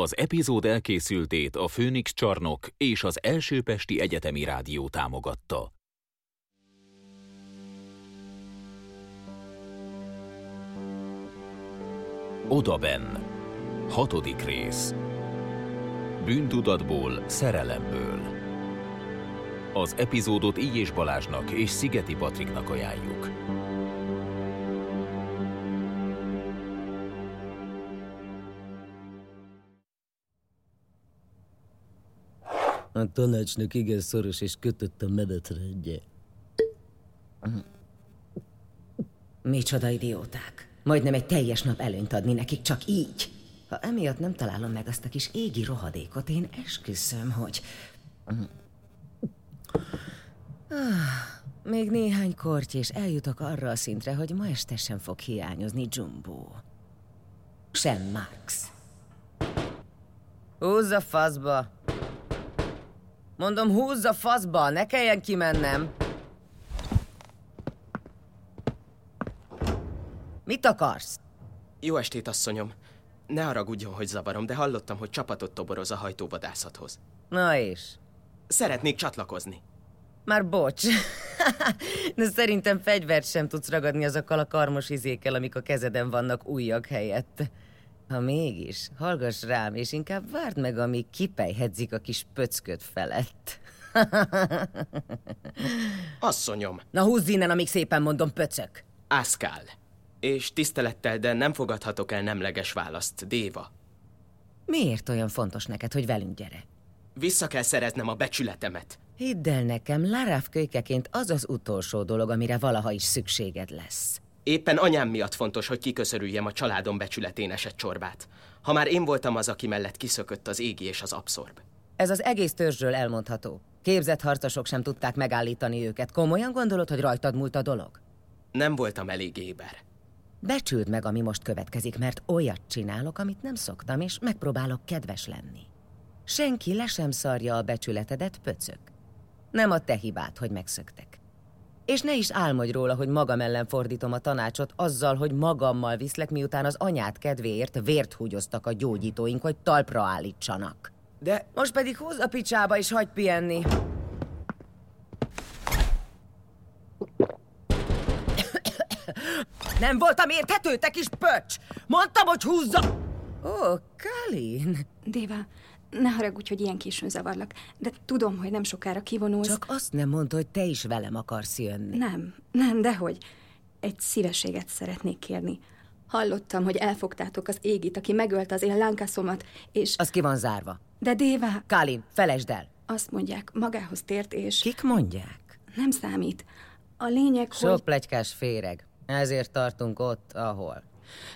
Az epizód elkészültét a Főnix csarnok és az Első Pesti Egyetemi Rádió támogatta. Odaben. Hatodik rész. Bűntudatból, szerelemből. Az epizódot így és Balázsnak és Szigeti Patriknak ajánljuk. A tanácsnak igen szoros és kötött a menetrendje. Micsoda idióták. Majdnem egy teljes nap előnyt adni nekik, csak így. Ha emiatt nem találom meg azt a kis égi rohadékot, én esküszöm, hogy... Ah, még néhány korty, és eljutok arra a szintre, hogy ma este sem fog hiányozni Jumbo. Sem Max. Húzz a faszba! Mondom, húzz a faszba, ne kelljen kimennem! Mit akarsz? Jó estét, asszonyom. Ne haragudjon, hogy zavarom, de hallottam, hogy csapatot toboroz a hajtóvadászathoz. Na és? Szeretnék csatlakozni. Már bocs. De szerintem fegyvert sem tudsz ragadni azokkal a karmos izékkel, amik a kezeden vannak újak helyett. Ha mégis, hallgass rám, és inkább várd meg, amíg kipejhedzik a kis pöcköt felett. Asszonyom, Na húzz innen, amíg szépen mondom, pöcök. Ászkál. És tisztelettel, de nem fogadhatok el nemleges választ, Déva. Miért olyan fontos neked, hogy velünk gyere? Vissza kell szereznem a becsületemet. Hidd el nekem, Laráv kölykeként az az utolsó dolog, amire valaha is szükséged lesz. Éppen anyám miatt fontos, hogy kiköszörüljem a családom becsületén esett csorbát. Ha már én voltam az, aki mellett kiszökött az égi és az abszorb. Ez az egész törzsről elmondható. Képzett harcosok sem tudták megállítani őket. Komolyan gondolod, hogy rajtad múlt a dolog? Nem voltam elég éber. Becsüld meg, ami most következik, mert olyat csinálok, amit nem szoktam, és megpróbálok kedves lenni. Senki le sem szarja a becsületedet, pöcök. Nem a te hibád, hogy megszöktek. És ne is álmodj róla, hogy magam ellen fordítom a tanácsot azzal, hogy magammal viszlek, miután az anyát kedvéért vért húgyoztak a gyógyítóink, hogy talpra állítsanak. De Most pedig húzz a picsába és hagyd pihenni. Nem voltam érthető, te kis pöcs! Mondtam, hogy húzza... Ó, Kalin, Déva, ne haragudj, hogy ilyen későn zavarlak, de tudom, hogy nem sokára kivonulsz. csak azt nem mondta, hogy te is velem akarsz jönni. Nem, nem, dehogy. Egy szívességet szeretnék kérni. Hallottam, hogy elfogtátok az égit, aki megölte az én lánkászomat, és... Az ki van zárva. De Déva, Kalin, felejtsd el. azt mondják, magához tért, és... Kik mondják? Nem számít. A lényeg, Sok hogy plegykás féreg. Ezért tartunk ott, ahol.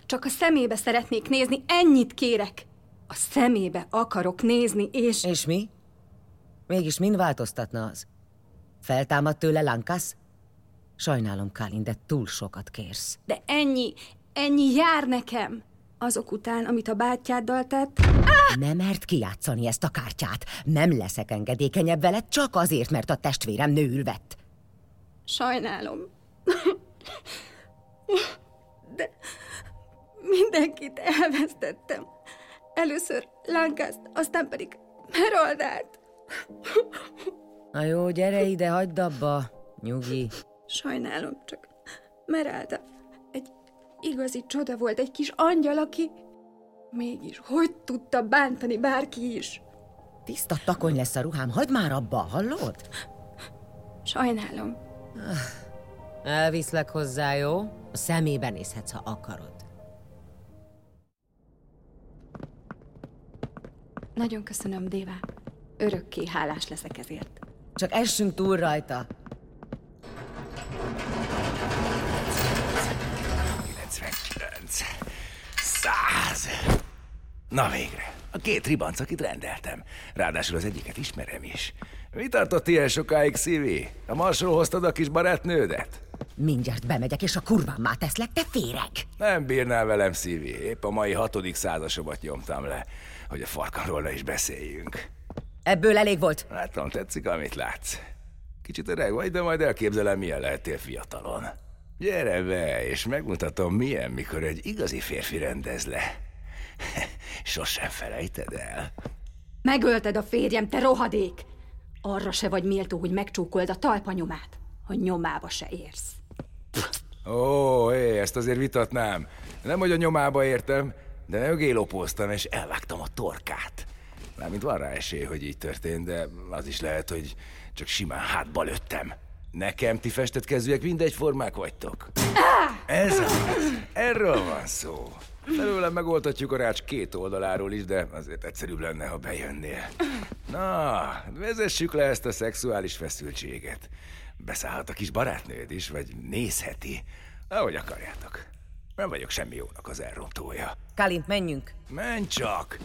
csak a szemébe szeretnék nézni, ennyit kérek. A szemébe akarok nézni, és... És mi? Mégis mind változtatna az? Feltámad tőle Lankasz? Sajnálom, Kalin, de túl sokat kérsz. De ennyi, ennyi jár nekem. Azok után, amit a bátyáddal tett, Nem mert kijátszani ezt a kártyát. Nem leszek engedékenyebb veled, csak azért, mert a testvérem nőül vett. sajnálom. De mindenkit elvesztettem. Először Lankászt, aztán pedig Meroldát. Na jó, gyere ide, hagyd abba. Nyugi. Sajnálom, csak Merálda egy igazi csoda volt, egy kis angyal, aki mégis hogy tudta bántani bárki is. Tiszta takony lesz a ruhám, hagyd már abba, hallod? Sajnálom. Elviszlek hozzá, jó? A szemébe nézhetsz, ha akarod. Nagyon köszönöm, Déva. Örökké hálás leszek ezért. Csak essünk túl rajta. 99. 100. Na végre. A két ribanc, akit rendeltem. Ráadásul az egyiket ismerem is. Mi tartott ilyen sokáig, Szívi? A marsról hoztad a kis barátnődet? Mindjárt bemegyek, és a kurvámmá teszlek, te féreg! Nem bírnál velem, Szívi. Épp a mai hatodik százasomat nyomtam le, hogy a farkanról is beszéljünk. Ebből elég volt. Látom, tetszik, amit látsz. Kicsit öreg vagy, de majd elképzelem, milyen lehettél fiatalon. Gyere be, és megmutatom, milyen, mikor egy igazi férfi rendez le. Sosem felejted el. Megölted a férjem, te rohadék! Arra se vagy méltó, hogy megcsókold a talpanyomát, hogy nyomába se érsz. Ó, hé, ezt azért vitatnám. Nem, hogy a nyomába értem, de mögélopóztam, és elvágtam a torkát. Mármint van rá esély, hogy így történt, de az is lehet, hogy csak simán hátba lőttem. Nekem ti festett kezűek mindegyformák vagytok. Ez az. Erről van szó. Felőlem megoldhatjuk a rács két oldaláról is, de azért egyszerűbb lenne, ha bejönnél. Na, vezessük le ezt a szexuális feszültséget. Beszállhat a kis barátnőd is, vagy nézheti. Ahogy akarjátok. Nem vagyok semmi jónak az elrontója. Kalint, menjünk. Menj csak!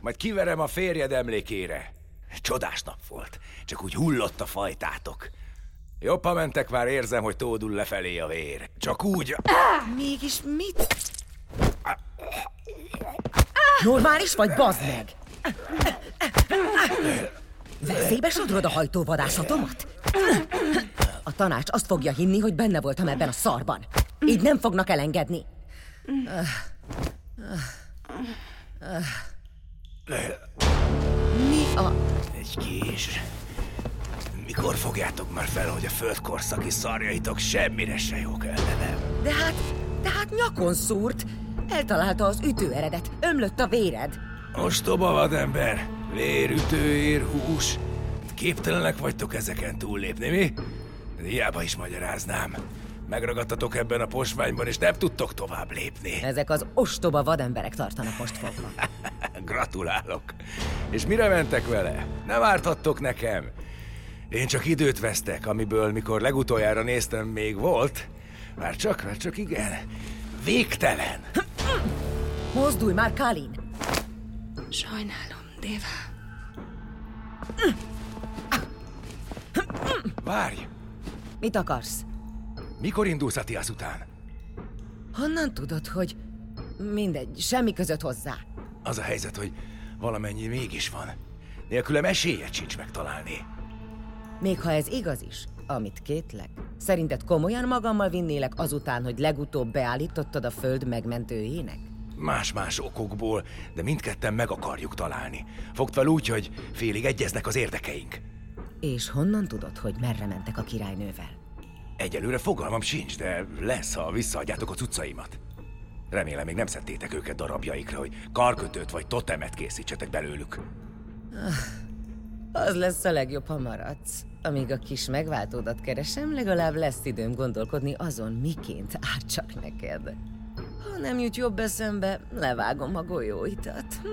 Majd kiverem a férjed emlékére. Csodás nap volt. Csak úgy hullott a fajtátok. Jobb, ha mentek, már érzem, hogy tódul lefelé a vér. Csak úgy... Mégis mit? Normális vagy, bazd meg? Veszélybe sodrod a hajtóvadászatomat? A tanács azt fogja hinni, hogy benne voltam ebben a szarban. Így nem fognak elengedni. Mi a... Egy kis... Mikor fogjátok már fel, hogy a földkorszaki szarjaitok semmire se jók ellenem? De hát, de hát nyakon szúrt. Eltalálta az ütőeredet, ömlött a véred. Ostoba vadember, vérütőér, hús. Képtelenek vagytok ezeken túllépni, mi? Hiába is magyaráznám. Megragadtatok ebben a posványban, és nem tudtok tovább lépni. Ezek az ostoba vademberek tartanak most fogva. Gratulálok. És mire mentek vele? Nem árthattok nekem. Én csak időt vesztek, amiből mikor legutoljára néztem még volt. Már csak, már csak igen. Végtelen. Mozdulj már, Kalin! Sajnálom, Déva. Várj! Mit akarsz? Mikor indulsz a Tiasz után? Honnan tudod, hogy... Mindegy, semmi között hozzá. Az a helyzet, hogy valamennyi mégis van. Nélkülem esélyed sincs megtalálni. Még ha ez igaz is, amit kétlek. Szerinted komolyan magammal vinnélek azután, hogy legutóbb beállítottad a föld megmentőjének? Más-más okokból, de mindketten meg akarjuk találni. Fogd fel úgy, hogy félig egyeznek az érdekeink. És honnan tudod, hogy merre mentek a királynővel? Egyelőre fogalmam sincs, de lesz, ha visszaadjátok a cuccaimat. Remélem még nem szedtétek őket darabjaikra, hogy karkötőt vagy totemet készítsetek belőlük. Az lesz a legjobb, ha maradsz. Amíg a kis megváltódat keresem, legalább lesz időm gondolkodni azon, miként átcsak neked. Nem jut jobb eszembe, levágom a golyóitat. Hm?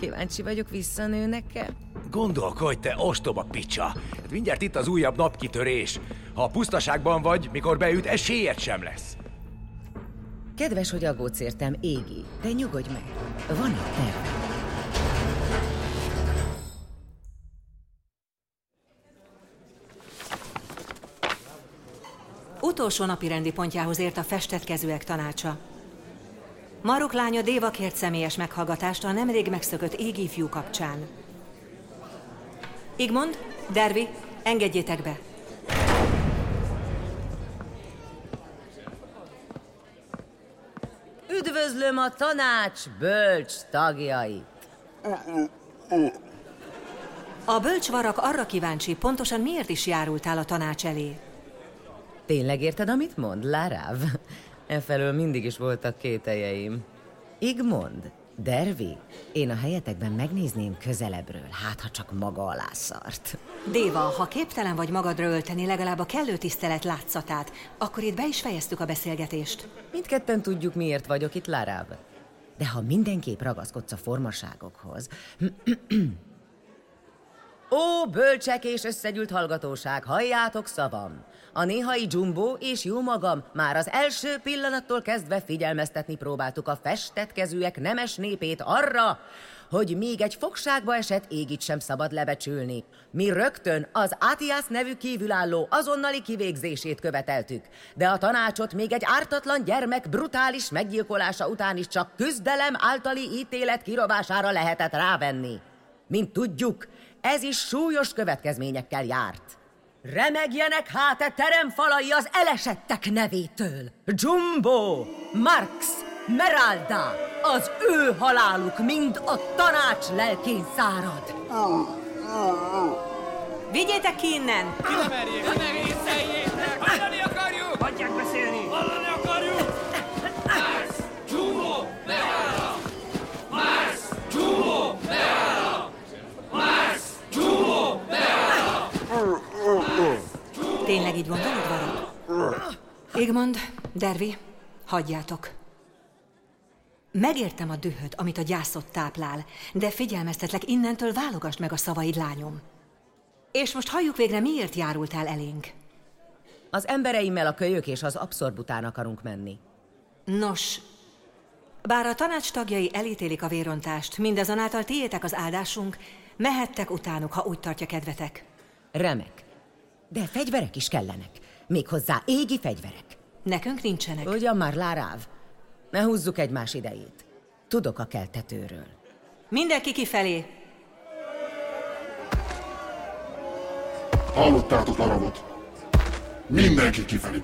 Kíváncsi vagyok, visszanőnek-e? Gondolkodj, te ostoba picsa! Hát Mindjárt itt az újabb napkitörés. Ha a pusztaságban vagy, mikor beüt, esélyed sem lesz. Kedves, hogy aggódsz értem, Égi, de nyugodj meg. Van egy terve. Utolsó napi rendi pontjához ért a festett kezűek tanácsa. Marok lánya Déva kért személyes meghallgatást a nemrég megszökött égi fiú kapcsán. Igmond, Dervi, engedjétek be! Üdvözlöm a tanács bölcs tagjait! A bölcsvarak arra kíváncsi, pontosan miért is járultál a tanács elé. Tényleg érted, amit mond, Láráv? Efelől mindig is voltak kételjeim. Igmond, Dervi, én a helyetekben megnézném közelebbről, hát ha csak maga alá szart. Déva, ha képtelen vagy magadra ölteni legalább a kellő tisztelet látszatát, akkor itt be is fejeztük a beszélgetést. Mindketten tudjuk, miért vagyok itt, Láráv. De ha mindenképp ragaszkodsz a formaságokhoz... Ó, bölcsek és összegyűlt hallgatóság, halljátok szavam! A néhai Jumbo és jó magam már az első pillanattól kezdve figyelmeztetni próbáltuk a festett kezűek nemes népét arra, hogy még egy fogságba esett égit sem szabad lebecsülni. Mi rögtön az Atias nevű kívülálló azonnali kivégzését követeltük, de a tanácsot még egy ártatlan gyermek brutális meggyilkolása után is csak küzdelem általi ítélet kirovására lehetett rávenni. Mint tudjuk, ez is súlyos következményekkel járt. Remegjenek hát e teremfalai az elesettek nevétől! Jumbo, Marx, Meralda! Az ő haláluk mind a tanács lelkén szárad. Vigyétek ki innen! Ki nem merjék! Így gondolod, Varok? Igmond, Dervi, hagyjátok. Megértem a dühöt, amit a gyászot táplál, de figyelmeztetlek, innentől válogasd meg a szavaid, lányom. És most halljuk végre, miért járultál elénk. Az embereimmel a kölyök és az abszorbután akarunk menni. Nos, bár a tanács tagjai elítélik a vérontást, mindazonáltal tiétek az áldásunk, mehettek utánuk, ha úgy tartja kedvetek. Remek. De fegyverek is kellenek. Méghozzá égi fegyverek. Nekünk nincsenek. Ugyan már, Láráv. Ne húzzuk egymás idejét. Tudok a keltetőről. Mindenki kifelé. Hallottátok Laravot? Mindenki kifelé.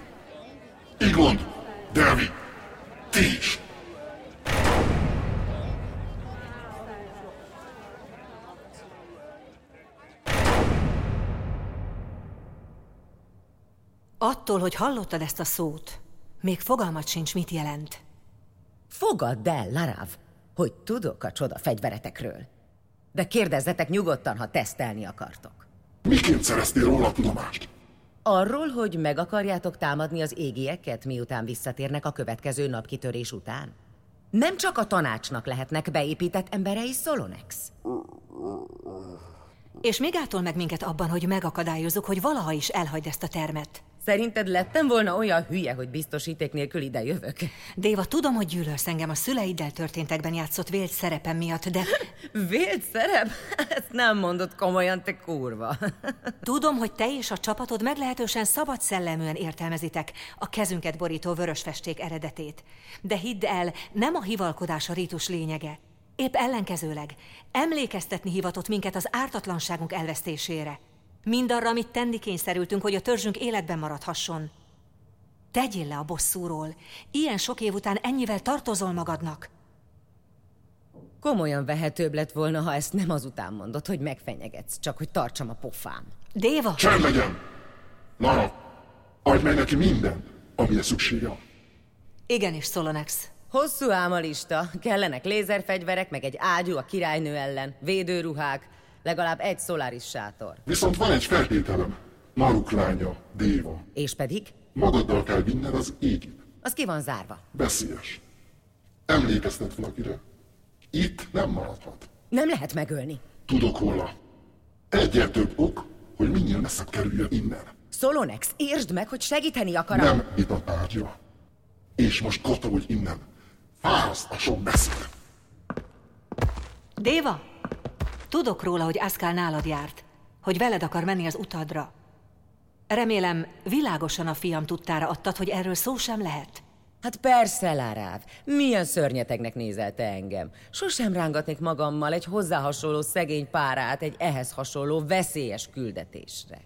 Igmond, Delvi, ti is. Attól, hogy hallottad ezt a szót, még fogalmat sincs, mit jelent. Fogadd el, Laráv, hogy tudok a csoda fegyveretekről. De kérdezzetek nyugodtan, ha tesztelni akartok. Miként szereztél róla tudomást? Arról, hogy meg akarjátok támadni az égieket, miután visszatérnek a következő napkitörés után? Nem csak a tanácsnak lehetnek beépített emberei Solonex. És még átol meg minket abban, hogy megakadályozzuk, hogy valaha is elhagyd ezt a termet. Szerinted lettem volna olyan hülye, hogy biztosíték nélkül ide jövök? Déva, tudom, hogy gyűlölsz engem a szüleiddel történtekben játszott vélt szerepem miatt, de... Vélt szerep? Ezt nem mondod komolyan, te kurva. Tudom, hogy te és a csapatod meglehetősen szabad szelleműen értelmezitek a kezünket borító vörös festék eredetét. De hidd el, nem a hivalkodás a rítus lényege. Épp ellenkezőleg, emlékeztetni hivatott minket az ártatlanságunk elvesztésére. Mindarra, amit tenni kényszerültünk, hogy a törzsünk életben maradhasson. Tegyél le a bosszúról. Ilyen sok év után ennyivel tartozol magadnak. Komolyan vehetőbb lett volna, ha ezt nem azután mondod, hogy megfenyegetsz, csak hogy tartsam a pofám. Déva! Csend legyen! Lara, adj meg neki minden, amire szüksége. Igenis, Solonex. Hosszú ám a lista. Kellenek lézerfegyverek, meg egy ágyú a királynő ellen, védőruhák, legalább egy szoláris sátor. Viszont van egy feltételem. Maruk lánya, Déva. És pedig? Magaddal kell vinned az égit. Az ki van zárva. Veszélyes. Emlékeztet valakire. Itt nem maradhat. Nem lehet megölni. Tudok róla. Egyel több ok, hogy minél messzebb kerüljön innen. Solonex, értsd meg, hogy segíteni akarom. Nem itt a tárgya. És most katolj innen. Fáraszt a sok beszéd. Déva! Tudok róla, hogy Aszkál nálad járt, hogy veled akar menni az utadra. Remélem, világosan a fiam tudtára adtad, hogy erről szó sem lehet. Hát persze, Láráv. Milyen szörnyetegnek nézel te engem. Sosem rángatnék magammal egy hozzá hasonló szegény párát egy ehhez hasonló veszélyes küldetésre.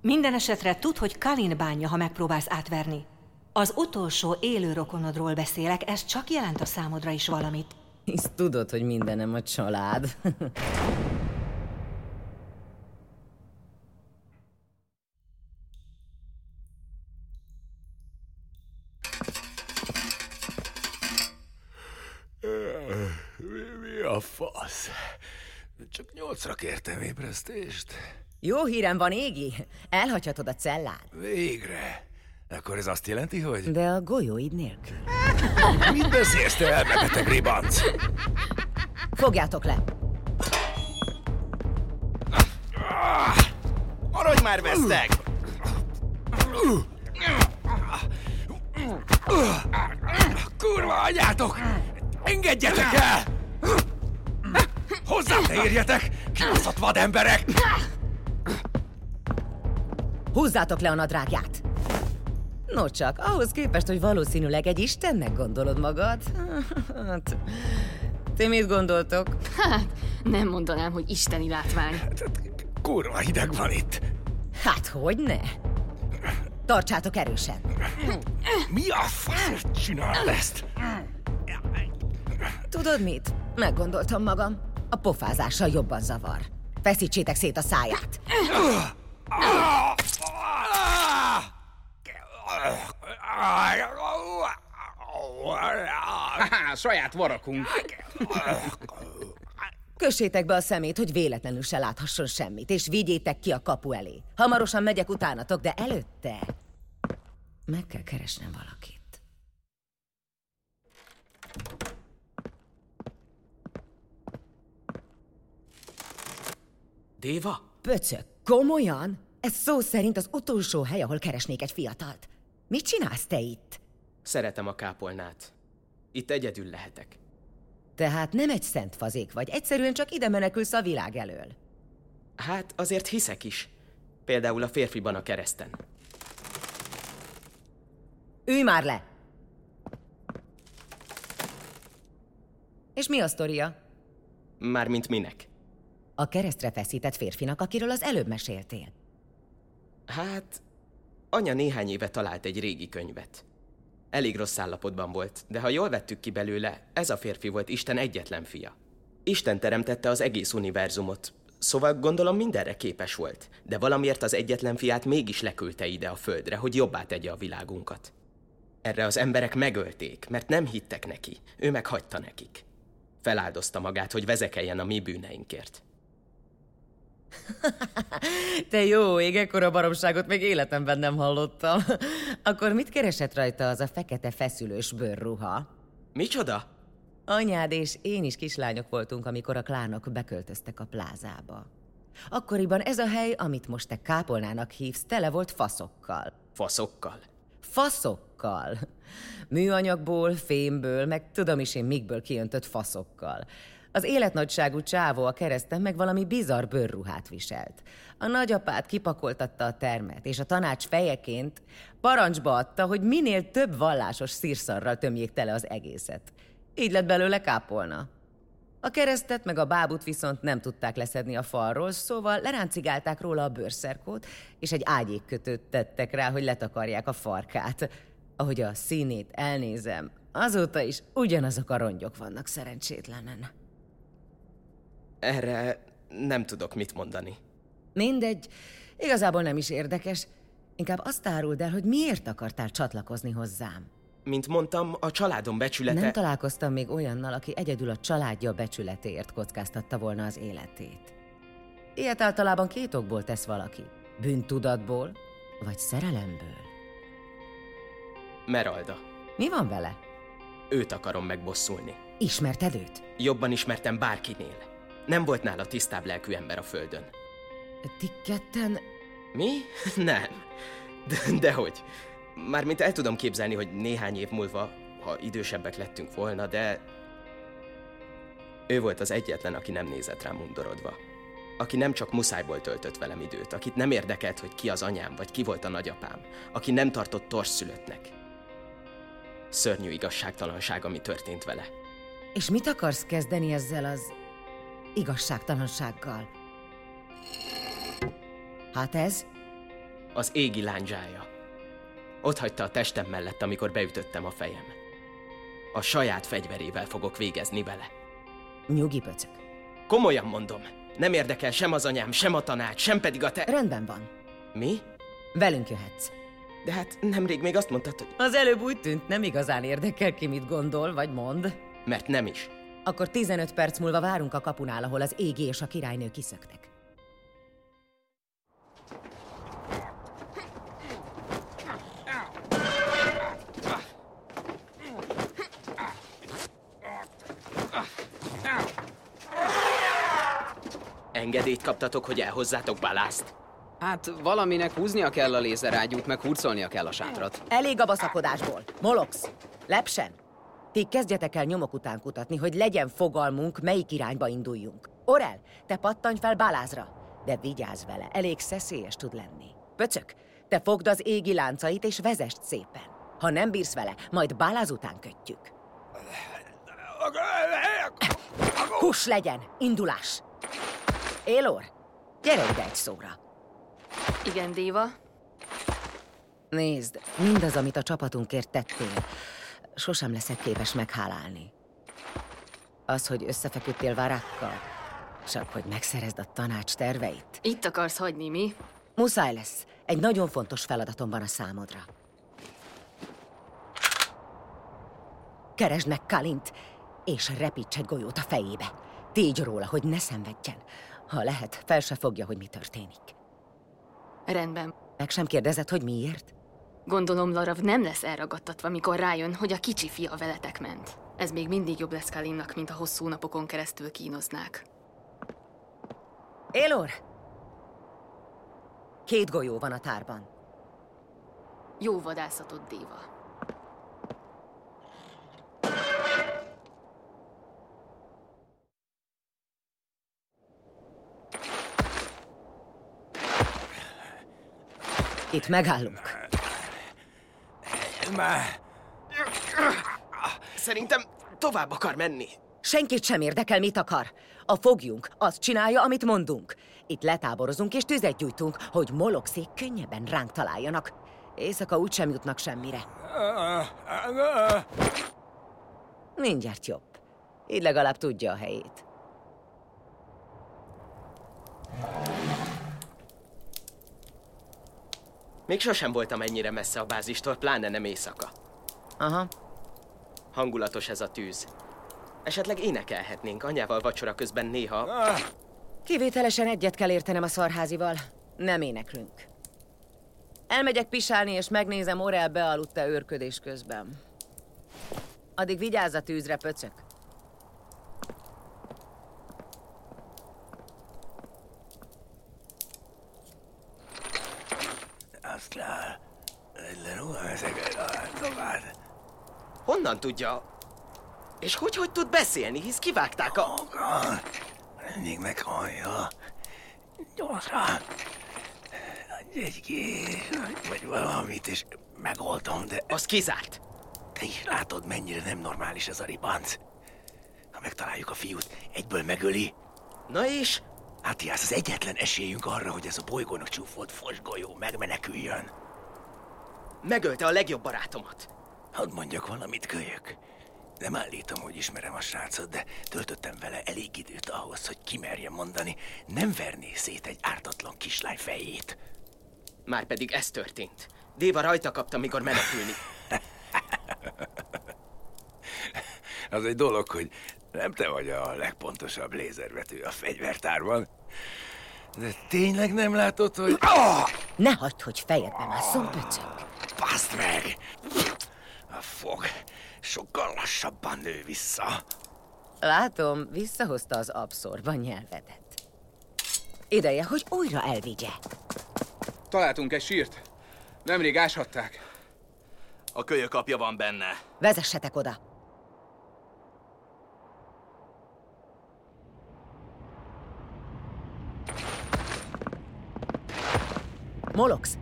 Minden esetre tudd, hogy Kalin bánja, ha megpróbálsz átverni. Az utolsó élő rokonodról beszélek, ez csak jelent a számodra is valamit. Hisz tudod, hogy mindenem a család. Mi, mi a fasz? Csak nyolcra kértem ébresztést. Jó hírem van, Égi. Elhagyhatod a cellát. Végre. Akkor ez azt jelenti, hogy... De a golyóid nélkül. Mit beszélsz, te elmebeteg ribanc? Fogjátok le! Maradj már vesztek! Kurva anyátok! Engedjetek el! Hozzám ne érjetek! Kibaszott vademberek! Húzzátok le a nadrágját! No csak, ahhoz képest, hogy valószínűleg egy istennek gondolod magad. Hát, ti mit gondoltok? Hát, nem mondanám, hogy isteni látvány. Kurva hideg van itt. Hát, hogy ne? Tartsátok erősen. Mi a fasz csinálod ezt? Tudod mit? Meggondoltam magam. A pofázással jobban zavar. Feszítsétek szét a száját. Haha, saját varakunk. Kössétek be a szemét, hogy véletlenül se láthasson semmit, és vigyétek ki a kapu elé. Hamarosan megyek utánatok, de előtte meg kell keresnem valakit. Déva? Pöcök, komolyan? Ez szó szerint az utolsó hely, ahol keresnék egy fiatalt. Mit csinálsz te itt? Szeretem a kápolnát. Itt egyedül lehetek. Tehát nem egy szent fazék vagy, egyszerűen csak ide menekülsz a világ elől. Hát azért hiszek is. Például a férfiban a kereszten. Ülj már le! És mi a sztoria? Mármint minek? A keresztre feszített férfinak, akiről az előbb meséltél. Hát, anya néhány éve talált egy régi könyvet. Elég rossz állapotban volt, de ha jól vettük ki belőle, ez a férfi volt Isten egyetlen fia. Isten teremtette az egész univerzumot, szóval gondolom mindenre képes volt, de valamiért az egyetlen fiát mégis leküldte ide a földre, hogy jobbá tegye a világunkat. Erre az emberek megölték, mert nem hittek neki, ő meghagyta nekik. Feláldozta magát, hogy vezekeljen a mi bűneinkért. Te jó ég, ekkora baromságot még életemben nem hallottam. Akkor mit keresett rajta az a fekete feszülős bőrruha? Micsoda? Anyád és én is kislányok voltunk, amikor a klánok beköltöztek a plázába. Akkoriban ez a hely, amit most te kápolnának hívsz, tele volt faszokkal. Faszokkal? Faszokkal. Műanyagból, fémből, meg tudom is én mikből kiöntött faszokkal. Az életnagyságú csávó a kereszten meg valami bizarr bőrruhát viselt. A nagyapát kipakoltatta a termet, és a tanács fejeként parancsba adta, hogy minél több vallásos szírszarral tömjék tele az egészet. Így lett belőle kápolna. A keresztet meg a bábut viszont nem tudták leszedni a falról, szóval leráncigálták róla a bőrszerkót, és egy ágyékkötőt tettek rá, hogy letakarják a farkát. Ahogy a színét elnézem, azóta is ugyanazok a rongyok vannak szerencsétlenen. Erre nem tudok mit mondani. Mindegy, igazából nem is érdekes. Inkább azt áruld el, hogy miért akartál csatlakozni hozzám. Mint mondtam, a családom becsülete... Nem találkoztam még olyannal, aki egyedül a családja becsületéért kockáztatta volna az életét. Ilyet általában két okból tesz valaki. Bűntudatból, vagy szerelemből. Meralda. Mi van vele? Őt akarom megbosszulni. Ismerted őt? Jobban ismertem bárkinél. Nem volt nála tisztább lelkű ember a földön. Ti ketten... Mi? Nem. De, dehogy. Mármint el tudom képzelni, hogy néhány év múlva, ha idősebbek lettünk volna, de... Ő volt az egyetlen, aki nem nézett rám undorodva. Aki nem csak muszájból töltött velem időt, akit nem érdekelt, hogy ki az anyám, vagy ki volt a nagyapám, aki nem tartott torszülöttnek. Szörnyű igazságtalanság, ami történt vele. És mit akarsz kezdeni ezzel az igazságtalansággal? Hát ez? Az égi lándzsája. Ott hagyta a testem mellett, amikor beütöttem a fejem. A saját fegyverével fogok végezni vele. Nyugi pöcök. Komolyan mondom. Nem érdekel sem az anyám, sem a tanács, sem pedig a te... Rendben van. Mi? Velünk jöhetsz. De hát nemrég még azt mondtad, hogy... Az előbb úgy tűnt, nem igazán érdekel ki, mit gondol, vagy mond. Mert nem is. Akkor 15 perc múlva várunk a kapunál, ahol az égi és a királynő kiszöktek. Engedélyt kaptatok, hogy elhozzátok balászt? Hát valaminek húznia kell a lézerágyút, meg hurcolnia kell a sátrat. Elég a baszakodásból. Molox, lepsen. Ti kezdjetek el nyomok után kutatni, hogy legyen fogalmunk, melyik irányba induljunk. Orel, te pattanj fel balázra, de vigyázz vele, elég szeszélyes tud lenni. Pöcök, te fogd az égi láncait és vezest szépen. Ha nem bírsz vele, majd báláz után kötjük. Hús legyen, indulás! Élor, gyere ide egy szóra. Igen, Déva. Nézd, mindaz, amit a csapatunkért tettél, sosem leszek képes meghálálni. Az, hogy összefeküdtél Varákkal? Csak hogy megszerezd a tanács terveit? Itt akarsz hagyni, mi? Muszáj lesz. Egy nagyon fontos feladatom van a számodra. Keresd meg Kalint, és repíts egy golyót a fejébe. Tégy róla, hogy ne szenvedjen. Ha lehet, fel se fogja, hogy mi történik. Rendben. Meg sem kérdezed, hogy miért? Gondolom Larav nem lesz elragadtatva, mikor rájön, hogy a kicsi fia veletek ment. Ez még mindig jobb lesz Kalinnak, mint a hosszú napokon keresztül kínoznák. Élor! Két golyó van a tárban. Jó vadászatot, Déva. Itt megállunk. Már... Szerintem tovább akar menni. Senkit sem érdekel, mit akar. A fogjunk azt csinálja, amit mondunk. Itt letáborozunk és tüzet gyújtunk, hogy moloxék könnyebben ránk találjanak. Éjszaka úgysem jutnak semmire. Mindjárt jobb. Így legalább tudja a helyét. Még sosem voltam ennyire messze a bázistól, pláne nem éjszaka. Aha. Hangulatos ez a tűz. Esetleg énekelhetnénk anyával vacsora közben néha. Kivételesen egyet kell értenem a szarházival. Nem éneklünk. Elmegyek pisálni, és megnézem, Orel bealudt-e őrködés közben. Addig vigyázz a tűzre, pöcök. Ezeket a tovább. Honnan tudja? És hogy hogy tud beszélni, hisz kivágták a... Mindig meghallja. Gyorsan. Adj egy kés, vagy valamit, és megoldom, de... Az kizárt. Te is látod, mennyire nem normális ez a ribanc. Ha megtaláljuk a fiút, egyből megöli. Na és? Átiász, az egyetlen esélyünk arra, hogy ez a bolygónak csúfolt fosgolyó megmeneküljön. Megölte a legjobb barátomat. Hadd mondjak valamit, kölyök. Nem állítom, hogy ismerem a srácot, de töltöttem vele elég időt ahhoz, hogy kimerjem mondani, nem verné szét egy ártatlan kislány fejét. Márpedig ez történt. Déva rajta kapta, mikor menekülni. Az egy dolog, hogy nem te vagy a legpontosabb lézervető a fegyvertárban. De tényleg nem látod, hogy... Ne hagyd, hogy fejedbe másszon, pöcök. Baszd meg! A fog sokkal lassabban nő vissza. Látom, visszahozta az abszorba nyelvedet. Ideje, hogy újra elvigye. Találtunk egy sírt. Nemrég áshatták. A kölyök apja van benne. Vezessetek oda. Molox,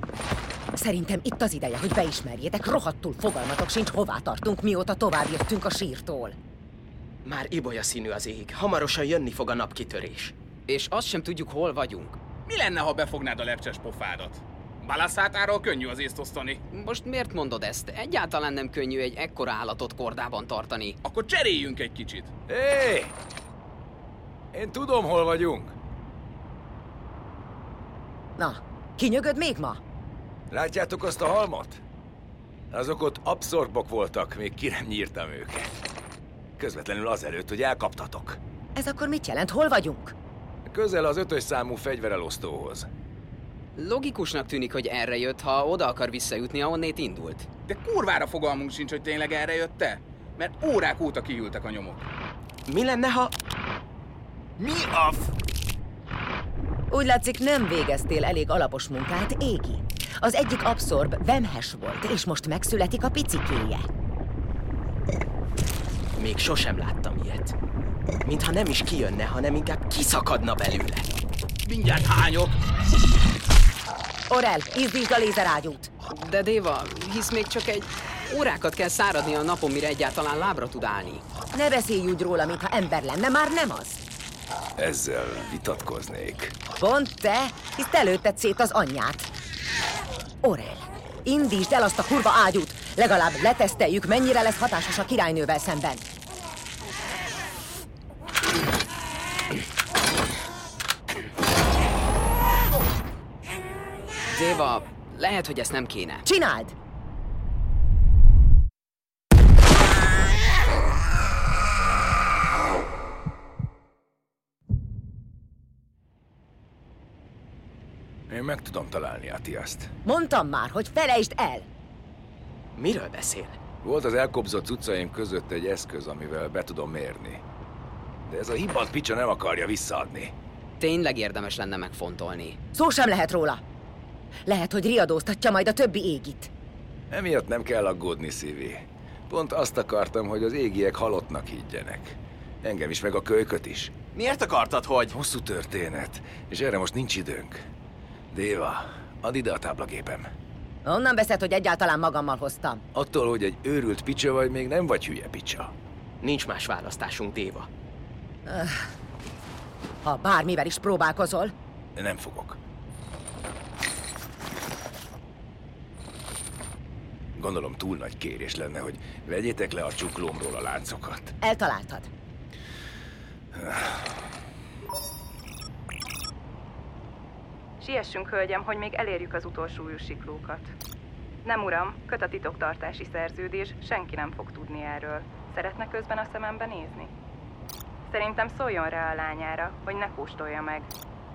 szerintem itt az ideje, hogy beismerjétek, rohadtul fogalmatok sincs, hová tartunk, mióta tovább jöttünk a sírtól. Már ibolya színű az ég, hamarosan jönni fog a napkitörés. És azt sem tudjuk, hol vagyunk. Mi lenne, ha befognád a lepcses pofádat? Balasszátáról könnyű az észt osztani. Most miért mondod ezt? Egyáltalán nem könnyű egy ekkora állatot kordában tartani. Akkor cseréljünk egy kicsit. Hé! Hey! Én tudom, hol vagyunk. Na, kinyögöd még ma? Látjátok azt a halmot? Azok ott abszorbok voltak, még ki nem nyírtam őket. Közvetlenül azelőtt, hogy elkaptatok. Ez akkor mit jelent? Hol vagyunk? Közel az ötös számú fegyverelosztóhoz. Logikusnak tűnik, hogy erre jött, ha oda akar visszajutni, ahonnét indult. De kurvára fogalmunk sincs, hogy tényleg erre jött-e? Mert órák óta kiültek a nyomok. Mi lenne, ha... Mi a f... Úgy látszik, nem végeztél elég alapos munkát, Égi. Az egyik abszorb vemhes volt, és most megszületik a picikéje. Még sosem láttam ilyet. Mintha nem is kijönne, hanem inkább kiszakadna belőle. Mindjárt hányok. Orel, izdítsd a lézerágyút! De Déva, hisz még csak egy órákat kell száradni a napon, mire egyáltalán lábra tud állni. Ne beszélj úgy róla, mintha ember lenne, már nem az. Ezzel vitatkoznék. Pont te, hisz te lőtted szét az anyját. Orel, indítsd el azt a kurva ágyút! Legalább leteszteljük, mennyire lesz hatásos a királynővel szemben. Déva, lehet, hogy ezt nem kéne. Csináld! Én meg tudom találni Atiaszt. Mondtam már, hogy felejtsd el! Miről beszél? Volt az elkobzott cuccaim között egy eszköz, amivel be tudom mérni. De ez a hibant picsa nem akarja visszaadni. Tényleg érdemes lenne megfontolni. Szó sem lehet róla. Lehet, hogy riadóztatja majd a többi égit. Emiatt nem kell aggódni, Szívi. Pont azt akartam, hogy az égiek halottnak higgyenek. Engem is, meg a kölyköt is. Miért akartad, hogy... Hosszú történet, és erre most nincs időnk. Déva, add ide a táblagépem. Onnan veszed, hogy egyáltalán magammal hoztam. Attól, hogy egy őrült picsa vagy, még nem vagy hülye picsa. Nincs más választásunk, Déva. Öh. Ha bármivel is próbálkozol, Nem fogok. Gondolom túl nagy kérés lenne, hogy vegyétek le a csuklómról a láncokat. eltaláltad. Siessünk, hölgyem, hogy még elérjük az utolsó űrsiklókat. Nem, uram, köt a titoktartási szerződés, senki nem fog tudni erről. Szeretne közben a szemembe nézni? Szerintem szóljon rá a lányára, hogy ne kóstolja meg.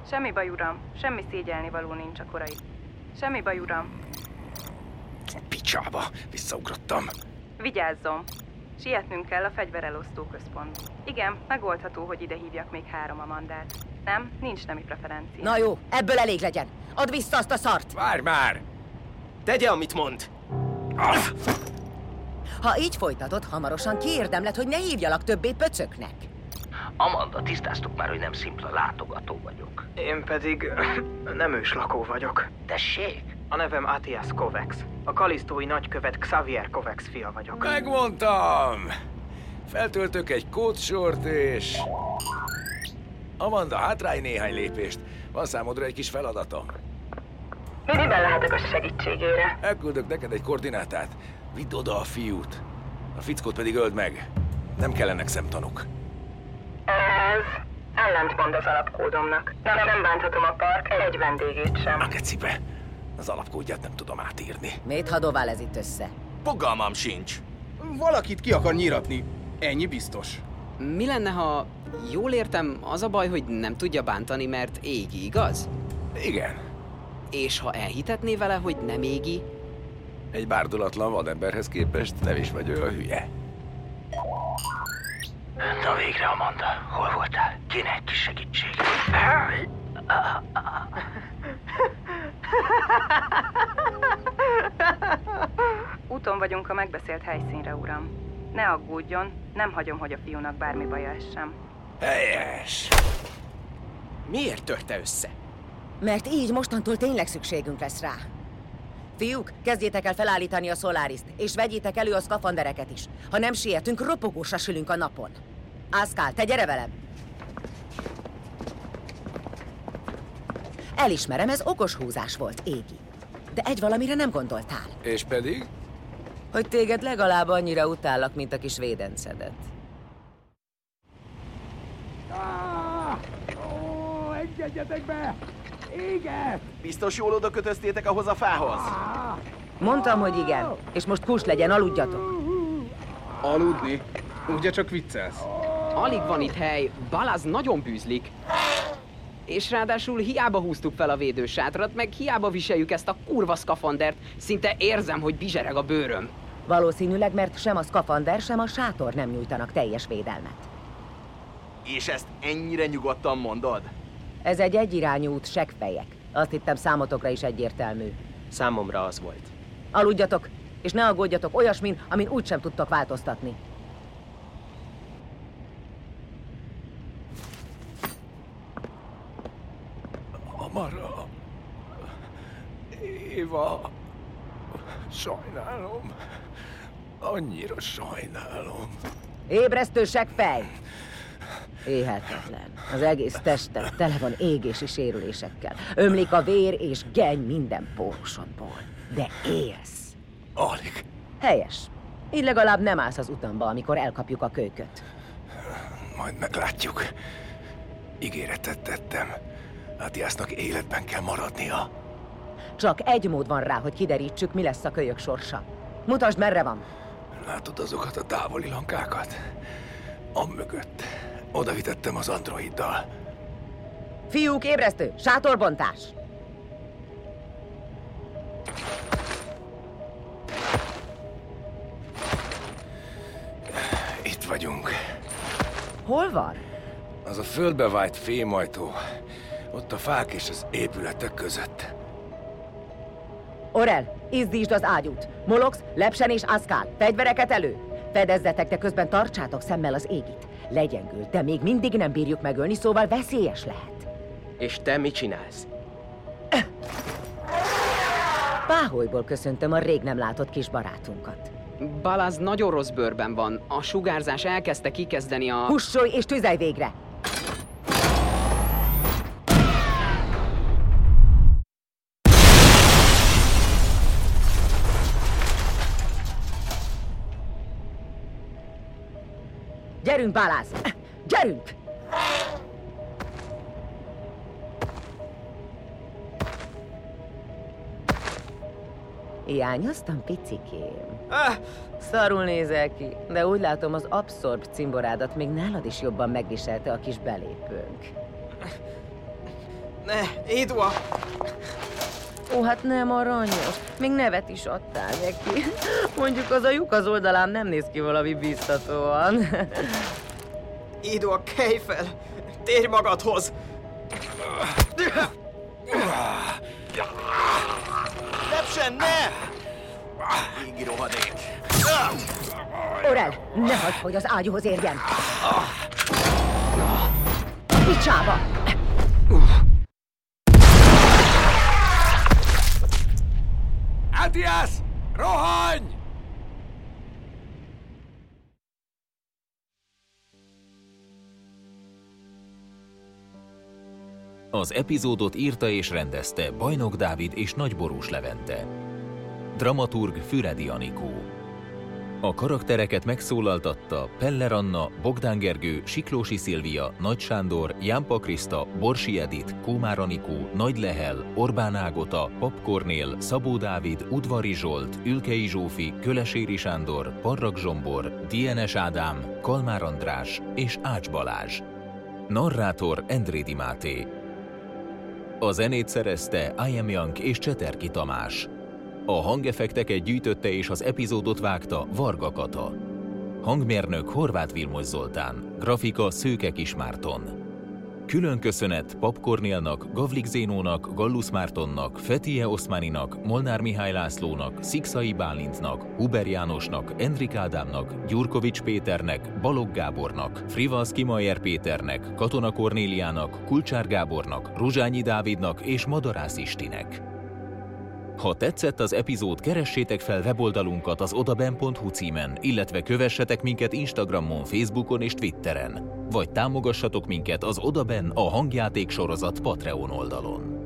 Semmi baj, uram, semmi szégyelni való nincs a korai. Semmi baj, uram, Picsába, visszaugrottam. vigyázzon! Sietnünk kell a fegyverelosztó központ. Igen, megoldható, hogy ide hívjak még három amandát. Nem, nincs nemi preferencia. Na jó, ebből elég legyen. Add vissza azt a szart! Várj már! Tegye, amit mond! Ha így folytatod, hamarosan kiérdemled, hogy ne hívjalak többé pöcöknek. Amanda, tisztáztuk már, hogy nem szimpla látogató vagyok. Én pedig nem őslakó vagyok. Tessék? A nevem Atias Kovacs. A kalisztói nagykövet Xavier Kovacs fia vagyok. Megmondtam! Feltöltök egy kódsort és... Amanda, hátrálj néhány lépést. Van számodra egy kis feladatom. Miben lehetek a segítségére? Elküldök neked egy koordinátát. Vidd oda a fiút. A fickót pedig öld meg. Nem kellenek szemtanúk. Ez ellentmond az alapkódomnak. Nem, nem bánthatom a park egy vendégét sem. A gecibe. Az alapkódját nem tudom átírni. Miért hadovál ez itt össze? Fogalmam sincs. Valakit ki akar nyíratni. Ennyi biztos. Mi lenne, ha jól értem, az a baj, hogy nem tudja bántani, mert égi, igaz? Igen. És ha elhitetné vele, hogy nem égi? Egy bárdulatlan vademberhez képest nem is vagy olyan hülye. Na végre, Amanda. Hol voltál? Kéne egy kis segítség. Úton vagyunk a megbeszélt helyszínre, uram. Ne aggódjon, nem hagyom, hogy a fiúnak bármi baja essen. Helyes! Miért törte össze? Mert így mostantól tényleg szükségünk lesz rá. Fiúk, kezdjétek el felállítani a Solariszt, és vegyétek elő a szkafandereket is. Ha nem sietünk, ropogósra sülünk a napon. Ászkál, te gyere velem! Elismerem, ez okos húzás volt, Égi. De egy valamire nem gondoltál. És pedig? Hogy téged legalább annyira utállak, mint a kis védencedet. Ó, engedjetek be! Éget! Biztos jól oda kötöztétek ahhoz a fához? Mondtam, hogy igen, és most kus legyen, aludjatok. Aludni? Ugye csak viccelsz? Alig van itt hely, Balaz nagyon bűzlik. És ráadásul hiába húztuk fel a védősátrat, meg hiába viseljük ezt a kurva szkafandert, szinte érzem, hogy bizsereg a bőröm. Valószínűleg, mert sem a szkafander, sem a sátor nem nyújtanak teljes védelmet. És ezt ennyire nyugodtan mondod? Ez egy egyirányú út, seggfejek. Azt hittem számotokra is egyértelmű. Számomra az volt. Aludjatok, és ne aggódjatok olyasmin, amin úgysem tudtok változtatni. Amara. Éva. Sajnálom. Annyira sajnálom. Ébresztő seggfej! Éhetetlen. Az egész tested tele van égési sérülésekkel. Ömlik a vér és geny minden pórusodból. De élsz. Alig. Helyes. Így legalább nem állsz az utamba, amikor elkapjuk a kölyköt. Majd meglátjuk. Ígéretet tettem. Atiásznak életben kell maradnia. Csak egy mód van rá, hogy kiderítsük, mi lesz a kölyök sorsa. Mutasd, merre van. Látod azokat a távoli lankákat? Amögött. Oda vitettem az androiddal. Fiúk, ébresztő! Sátorbontás! Itt vagyunk. Hol van? Az a földbe vájt fémajtó. Ott a fák és az épületek között. Orel, izdítsd az ágyút. Molox, Lepsen és Aszkál, fegyvereket elő! Fedezzetek, de közben tartsátok szemmel az égit. Legyengül, de még mindig nem bírjuk megölni, szóval veszélyes lehet. És te mit csinálsz? Páholyból köszöntöm a rég nem látott kis barátunkat. Balaz nagyon rossz bőrben van. A sugárzás elkezdte kikezdeni a... Hussolj és tüzelj végre! Gyerünk, Baláz! Gyerünk! Hiányoztam, picikém. Ah, szarul nézel ki, de úgy látom az abszorb cimborádat még nálad is jobban megviselte a kis belépőnk. Ne, Édua! Ó, hát nem aranyos. Még nevet is adtál neki. Mondjuk az a lyuk az oldalán nem néz ki valami biztatóan. Édua, kelj fel! Térj magadhoz! Lepsen, ne! Égi rohadék! Orel, ne hagyd, hogy az ágyúhoz érjen! Picsába! Atias! Rohanj! Az epizódot írta és rendezte Bajnok Dávid és Nagyborús Levente. Dramaturg Füredi Anikó. A karaktereket megszólaltatta Peller Anna, Bogdán Gergő, Siklósi Szilvia, Nagy Sándor, Jámpa Kriszta, Borsi Edit, Kómár Anikó, Nagy Lehel, Orbán Ágota, Pap Kornél, Szabó Dávid, Udvari Zsolt, Ülkei Zsófi, Köleséri Sándor, Parrak Zsombor, DNS Ádám, Kalmár András és Ács Balázs. Narrátor Endrédi Máté. A zenét szerezte I Am Young és Cseterki Tamás. A hangeffekteket gyűjtötte és az epizódot vágta Varga Kata. Hangmérnök Horváth Vilmos Zoltán, grafika Szőke Kismárton. Külön köszönet Pap Kornélnak, Gavlik Zénónak, Gallus Mártonnak, Fetie Oszmáninak, Molnár Mihály Lászlónak, Szikszai Bálintnak, Huber Jánosnak, Endrik Ádámnak, Gyurkovics Péternek, Balogh Gábornak, Frivalsz Kimajer Péternek, Katona Kornéliának, Kulcsár Gábornak, Ruzsányi Dávidnak és Madarász Istinek. Ha tetszett az epizód, keressétek fel weboldalunkat az odaben.hu címen, illetve kövessetek minket Instagramon, Facebookon és Twitteren. Vagy támogassatok minket az Odaben a hangjáték sorozat Patreon oldalon.